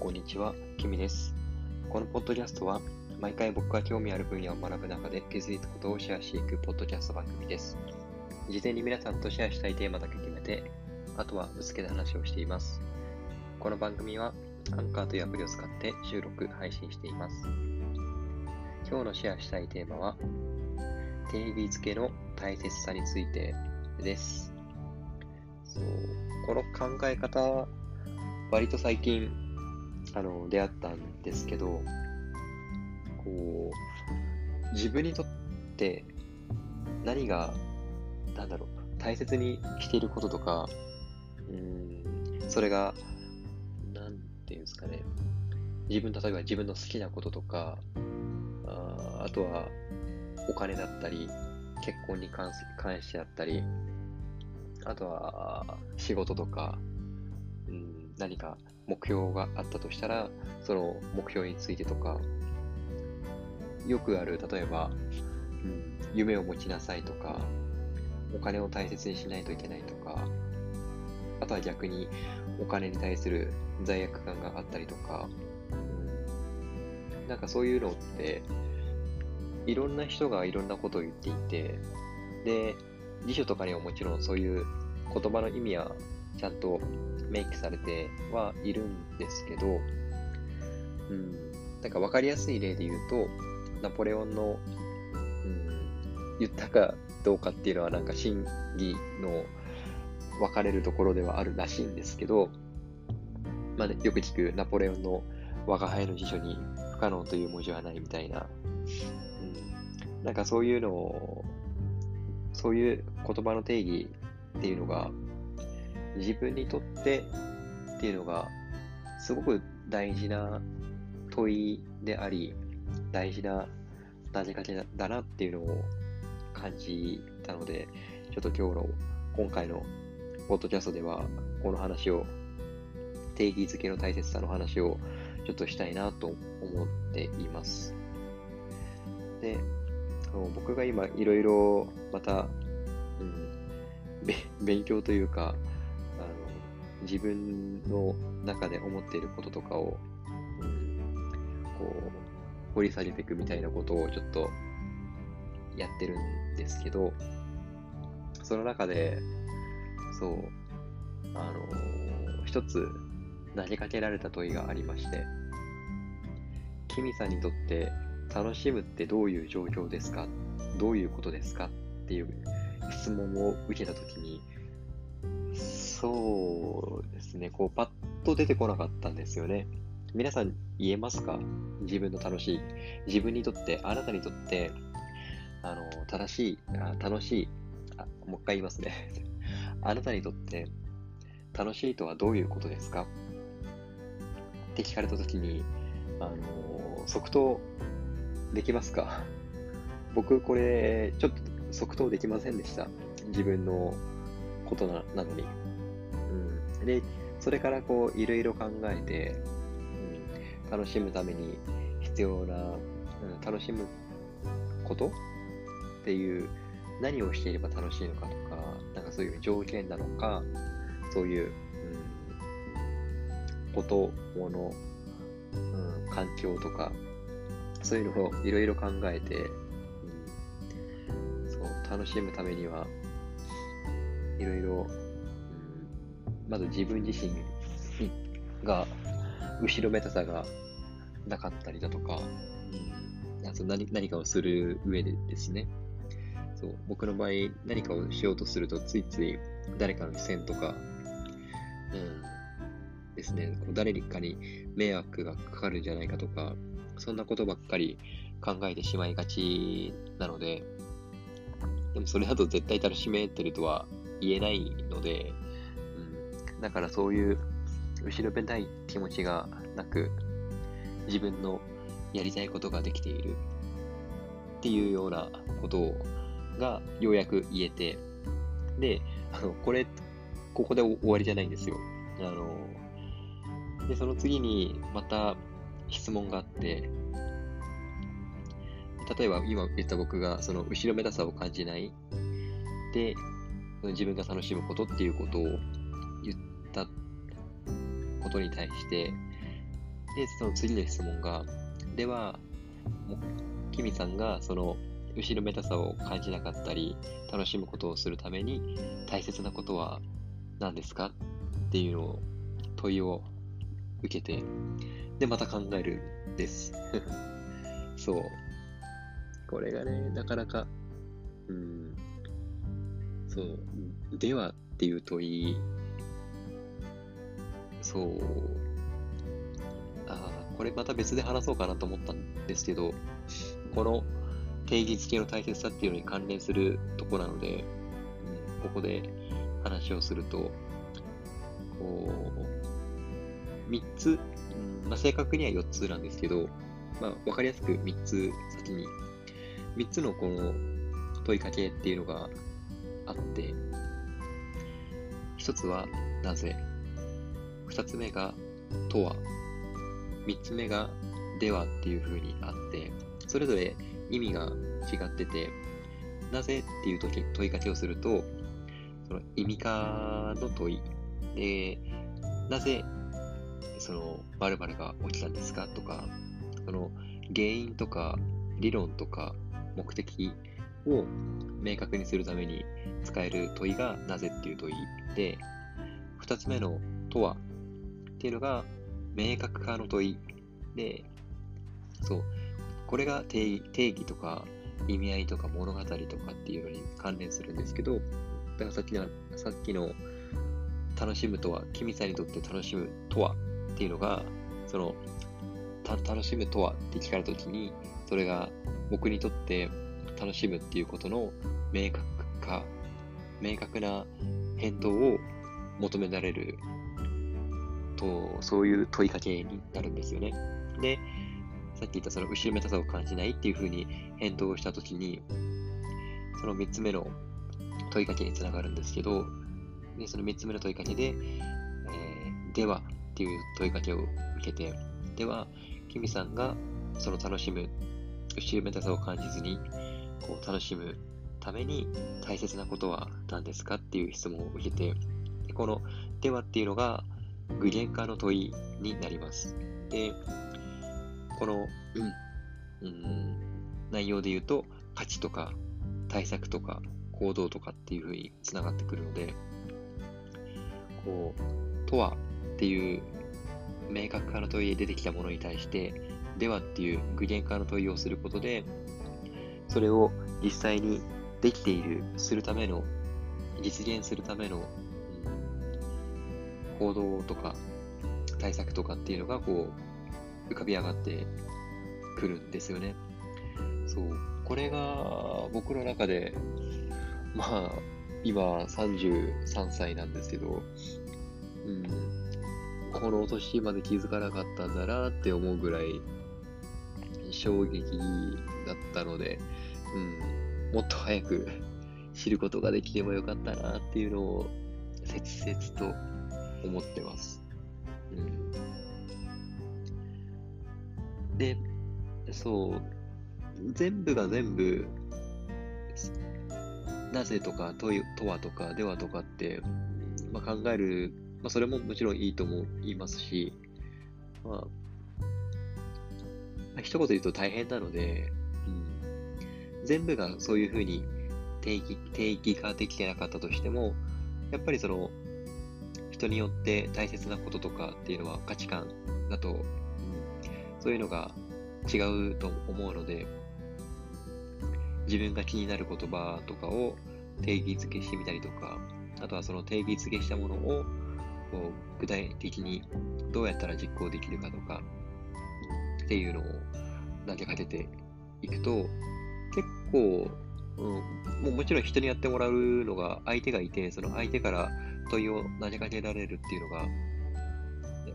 こんにちは。キミです。このポッドキャストは、毎回僕が興味ある分野を学ぶ中で気づいたことをシェアしていくポッドキャスト番組です。事前に皆さんとシェアしたいテーマだけ決めて、あとはぶつけた話をしています。この番組は、アンカーというアプリを使って収録、配信しています。今日のシェアしたいテーマは、定義づけの大切さについてです。そうこの考え方割と最近、あの、出会ったんですけど、こう、自分にとって何が、なんだろう、大切にしていることとか、うん、それが、なんていうんですかね、自分、例えば自分の好きなこととか、ああとは、お金だったり、結婚に関関してだったり、あとは仕事とか、うん、何か目標があったとしたら、その目標についてとか、よくある、例えば、うん、夢を持ちなさいとか、お金を大切にしないといけないとか、あとは逆にお金に対する罪悪感があったりとか、うん、なんかそういうのって、いろんな人がいろんなことを言っていて、で、辞書とかにはもちろんそういう言葉の意味はちゃんとメイクされてはいるんですけど、うん、なんか分かりやすい例で言うと、ナポレオンの、うん、言ったかどうかっていうのはなんか真偽の分かれるところではあるらしいんですけど、まあね、よく聞くナポレオンの我が輩の辞書に不可能という文字はないみたいな、うん、なんかそういうのを、そういう言葉の定義っていうのが自分にとってっていうのがすごく大事な問いであり、大事な投げかけだなっていうのを感じたので、ちょっと今日の、今回のポッドキャストでは、この話を、定義づけの大切さの話をちょっとしたいなと思っています。で、僕が今いろいろまた、うん、勉強というか、自分の中で思っていることとかを、うん、こう、掘り下げていくみたいなことをちょっとやってるんですけど、その中で、そう、あのー、一つ投げかけられた問いがありまして、キミさんにとって楽しむってどういう状況ですか？どういうことですか？っていう質問を受けたときに、そうですね、こう、パッと出てこなかったんですよね。皆さん言えますか？自分の楽しい。自分にとって、あなたにとって、あの、正しい、あ楽しいあ、もう一回言いますね。あなたにとって、楽しいとはどういうことですか？って聞かれたときに、あの、即答できますか？僕、これ、ちょっと即答できませんでした。自分のことななのに。で、それからこう、いろいろ考えて、うん、楽しむために必要な、うん、楽しむことっていう、何をしていれば楽しいのかとか、なんかそういう条件なのか、そういう、うん、こと、もの、うん、環境とか、そういうのをいろいろ考えて、うん、そう楽しむためには、いろいろまず自分自身が後ろめたさがなかったりだとか、うん、何何かをする上でですね、そう僕の場合何かをしようとするとついつい誰かの視線とか、うん、ですね、こう誰かに迷惑がかかるんじゃないかとか、そんなことばっかり考えてしまいがちなので、でもそれだと絶対楽しめてるとは言えないので、だからそういう後ろめたい気持ちがなく、自分のやりたいことができているっていうようなことがようやく言えて、で、あの、これ、ここで終わりじゃないんですよ。あの、で、その次にまた質問があって、例えば今言った僕がその後ろめたさを感じない。で、自分が楽しむことっていうことをことに対して、で、その次の質問が、では、もうキミさんがその後ろめたさを感じなかったり、楽しむことをするために大切なことは何ですか？っていうのを問いを受けて、で、また考えるです。そう。これがね、なかなか、うん、そう、ではっていう問い、そう、ああこれまた別で話そうかなと思ったんですけど、この定義付けの大切さっていうのに関連するとこなので、ここで話をすると、こう、3つ、うんまあ、正確には4つなんですけど、まあ、わかりやすく3つ先に、3つのこの問いかけっていうのがあって、1つはなぜ、2つ目がとは、3つ目がではっていう風にあって、それぞれ意味が違ってて、なぜっていう時問いかけをすると、その意味化の問い。で、なぜその〇〇が起きたんですか？とか、その原因とか理論とか目的を明確にするために使える問いがなぜっていう問いで、二つ目のとはっていうのが明確化の問いで、そう、これが定義とか意味合いとか物語とかっていうのに関連するんですけど、だからさっきのさっきの楽しむとは、君さんにとって楽しむとはっていうのが、その、楽しむとはって聞かれたときに、それが僕にとって楽しむっていうことの明確化、明確な返答を求められる、そういう問いかけになるんですよね。で、さっき言ったその後ろめたさを感じないっていうふうに返答したときに、その3つ目の問いかけにつながるんですけど、でその3つ目の問いかけで、えー、ではっていう問いかけを受けて、では、キミさんがその楽しむ、後ろめたさを感じずに、こう楽しむために大切なことは何ですかっていう質問を受けて、でこのではっていうのが具現化の問いになります。で、この、うん、うん、内容で言うと、価値とか対策とか行動とかっていうふうにつながってくるので、こう、とはっていう明確化の問いで出てきたものに対して、ではっていう具現化の問いをすることで、それを実際にできている、するための、実現するための、うん、行動とか対策とかっていうのがこう浮かび上がってくるんですよね。そう。これが僕の中で、まあ、今33歳なんですけど、うん、この年まで気づかなかったんだなって思うぐらい衝撃だったので、うん、もっと早く知ることができてもよかったなっていうのを切々と思ってます。うん、で、そう、全部が全部なぜとか、ととはとか、ではとかって、まあ、考える、まあ、それももちろんいいと思いますし、まあ、まあ、一言言うと大変なので、うん、全部がそういうふうに定義定義ができてなかったとしても、やっぱりその、人によって大切なこととかっていうのは価値観だと、うん、そういうのが違うと思うので、自分が気になる言葉とかを定義付けしてみたりとか、あとはその定義付けしたものをこう具体的にどうやったら実行できるかとかっていうのを投げかけていくと、結構、うん、もうもちろん人にやってもらうのが相手がいて、その相手から問いを投げかけられるっていうのが、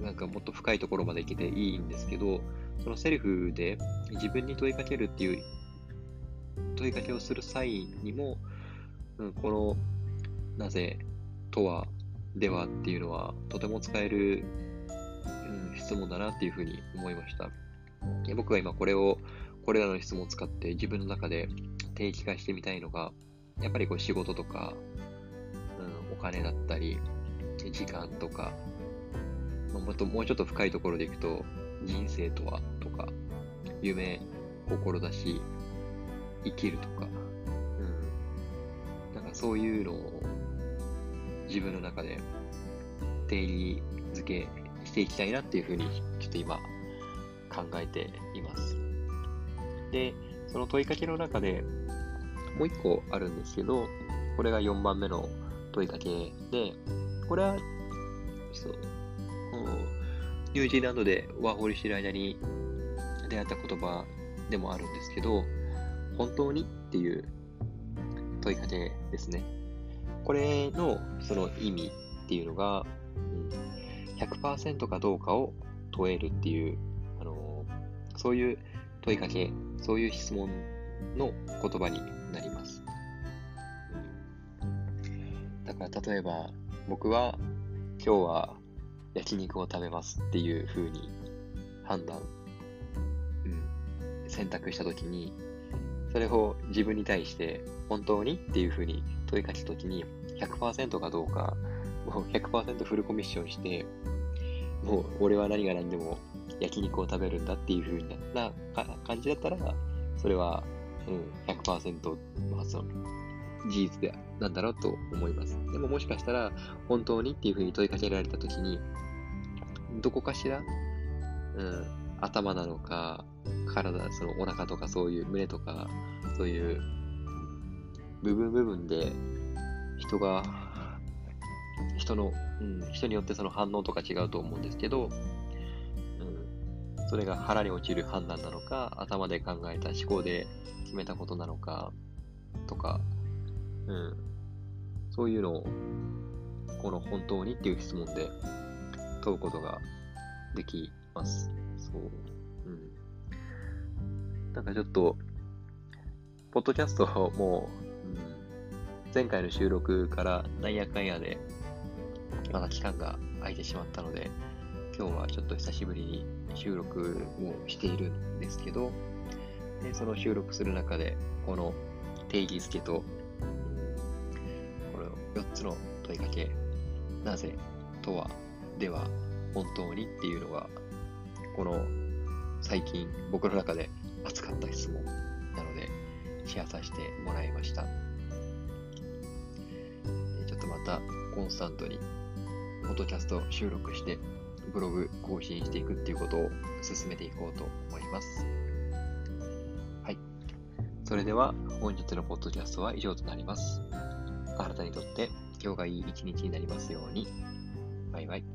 なんかもっと深いところまでいけていいんですけど、そのセルフで自分に問いかけるっていう問いかけをする際にも、うん、このなぜ、とは、ではっていうのはとても使える、うん、質問だなっていうふうに思いました。僕が今これを、これらの質問を使って自分の中で定義化してみたいのが、やっぱりこう仕事とか、お金だったり、時間とか、もっともうちょっと深いところでいくと、人生とはとか、夢、志、生きるとか、うん。なんかそういうのを自分の中で定義づけしていきたいなっていうふうに、ちょっと今考えています。で、その問いかけの中でもう一個あるんですけど、これが4番目の問いかけで、これは、そう、ニュージーランドでワーホリしてる間に出会った言葉でもあるんですけど、本当にっていう問いかけですね。これのその意味っていうのが、100%かどうかを問えるっていう、あのそういう問いかけ、そういう質問の言葉に例えば僕は今日は焼肉を食べますっていう風に判断、うん、選択したときに、それを自分に対して本当にっていう風に問いかけたときに100%かどうか、もう100%フルコミッションして、もう俺は何が何でも焼肉を食べるんだっていう風な感じだったら、それは、うん、100%、まあ、その事実でなんだろうと思います。でももしかしたら、本当にっていう風に問いかけられたときに、どこかしら、うん、頭なのか、体、そのお腹とかそういう胸とか、そういう部分部分で人が、人の、うん、人によってその反応とか違うと思うんですけど、うん、それが腹に落ちる判断なのか、頭で考えた思考で決めたことなのか、とか、うん、そういうのを、この本当にっていう質問で問うことができます。そう。うん。なんかちょっと、ポッドキャストもう、ん、前回の収録からなんやかんやで、まだ期間が空いてしまったので、今日はちょっと久しぶりに収録をしているんですけど、でその収録する中で、この定義づけと、4つの問いかけ、なぜ、とは、では本当にっていうのが、この最近僕の中で熱かった質問なので、シェアさせてもらいました。ちょっとまたコンスタントに、ポッドキャスト収録して、ブログ更新していくっていうことを進めていこうと思います。はい。それでは本日のポッドキャストは以上となります。あなたにとって今日がいい一日になりますように。バイバイ。